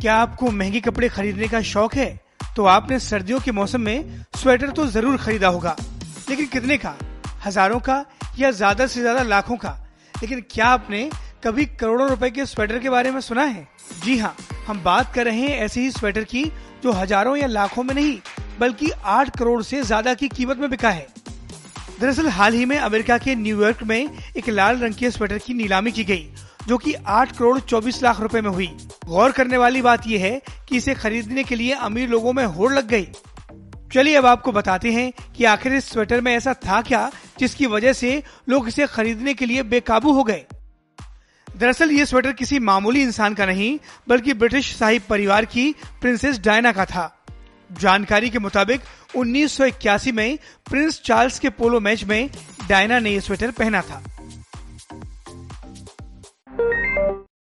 क्या आपको महँगे कपड़े खरीदने का शौक है? तो आपने सर्दियों के मौसम में स्वेटर तो ज़रूर खरीदा होगा। लेकिन कितने का? हज़ारों का या ज़्यादा से ज़्यादा लाखों का? लेकिन क्या आपने कभी करोड़ों रुपए के स्वेटर के बारे में सुना है? जी हाँ हम बात कर रहे हैं ऐसे ही स्वेटर की जो हज़ारों या लाखों में नहीं, बल्कि आठ करोड़ से ज़्यादा की कीमत में बिका है। दरअसल हाल ही में अमेरिका के न्यूयॉर्क में एक लाल रंग के स्वेटर की नीलामी की गई, जो कि 8 करोड़ 24 लाख रुपए में हुई। गौर करने वाली बात यह है कि इसे खरीदने के लिए अमीर लोगों में होड़ लग गई। चलिए अब आपको बताते हैं कि आखिर इस स्वेटर में ऐसा था क्या जिसकी वजह से लोग इसे खरीदने के लिए बेकाबू हो गए? दरअसल ये स्वेटर किसी मामूली इंसान का नहीं, बल्कि ब्रिटिश शाही परिवार की प्रिंसेस डायना का था। जानकारी के मुताबिक 1981 में प्रिंस चार्ल्स के पोलो मैच में डायना ने यह स्वेटर पहना था।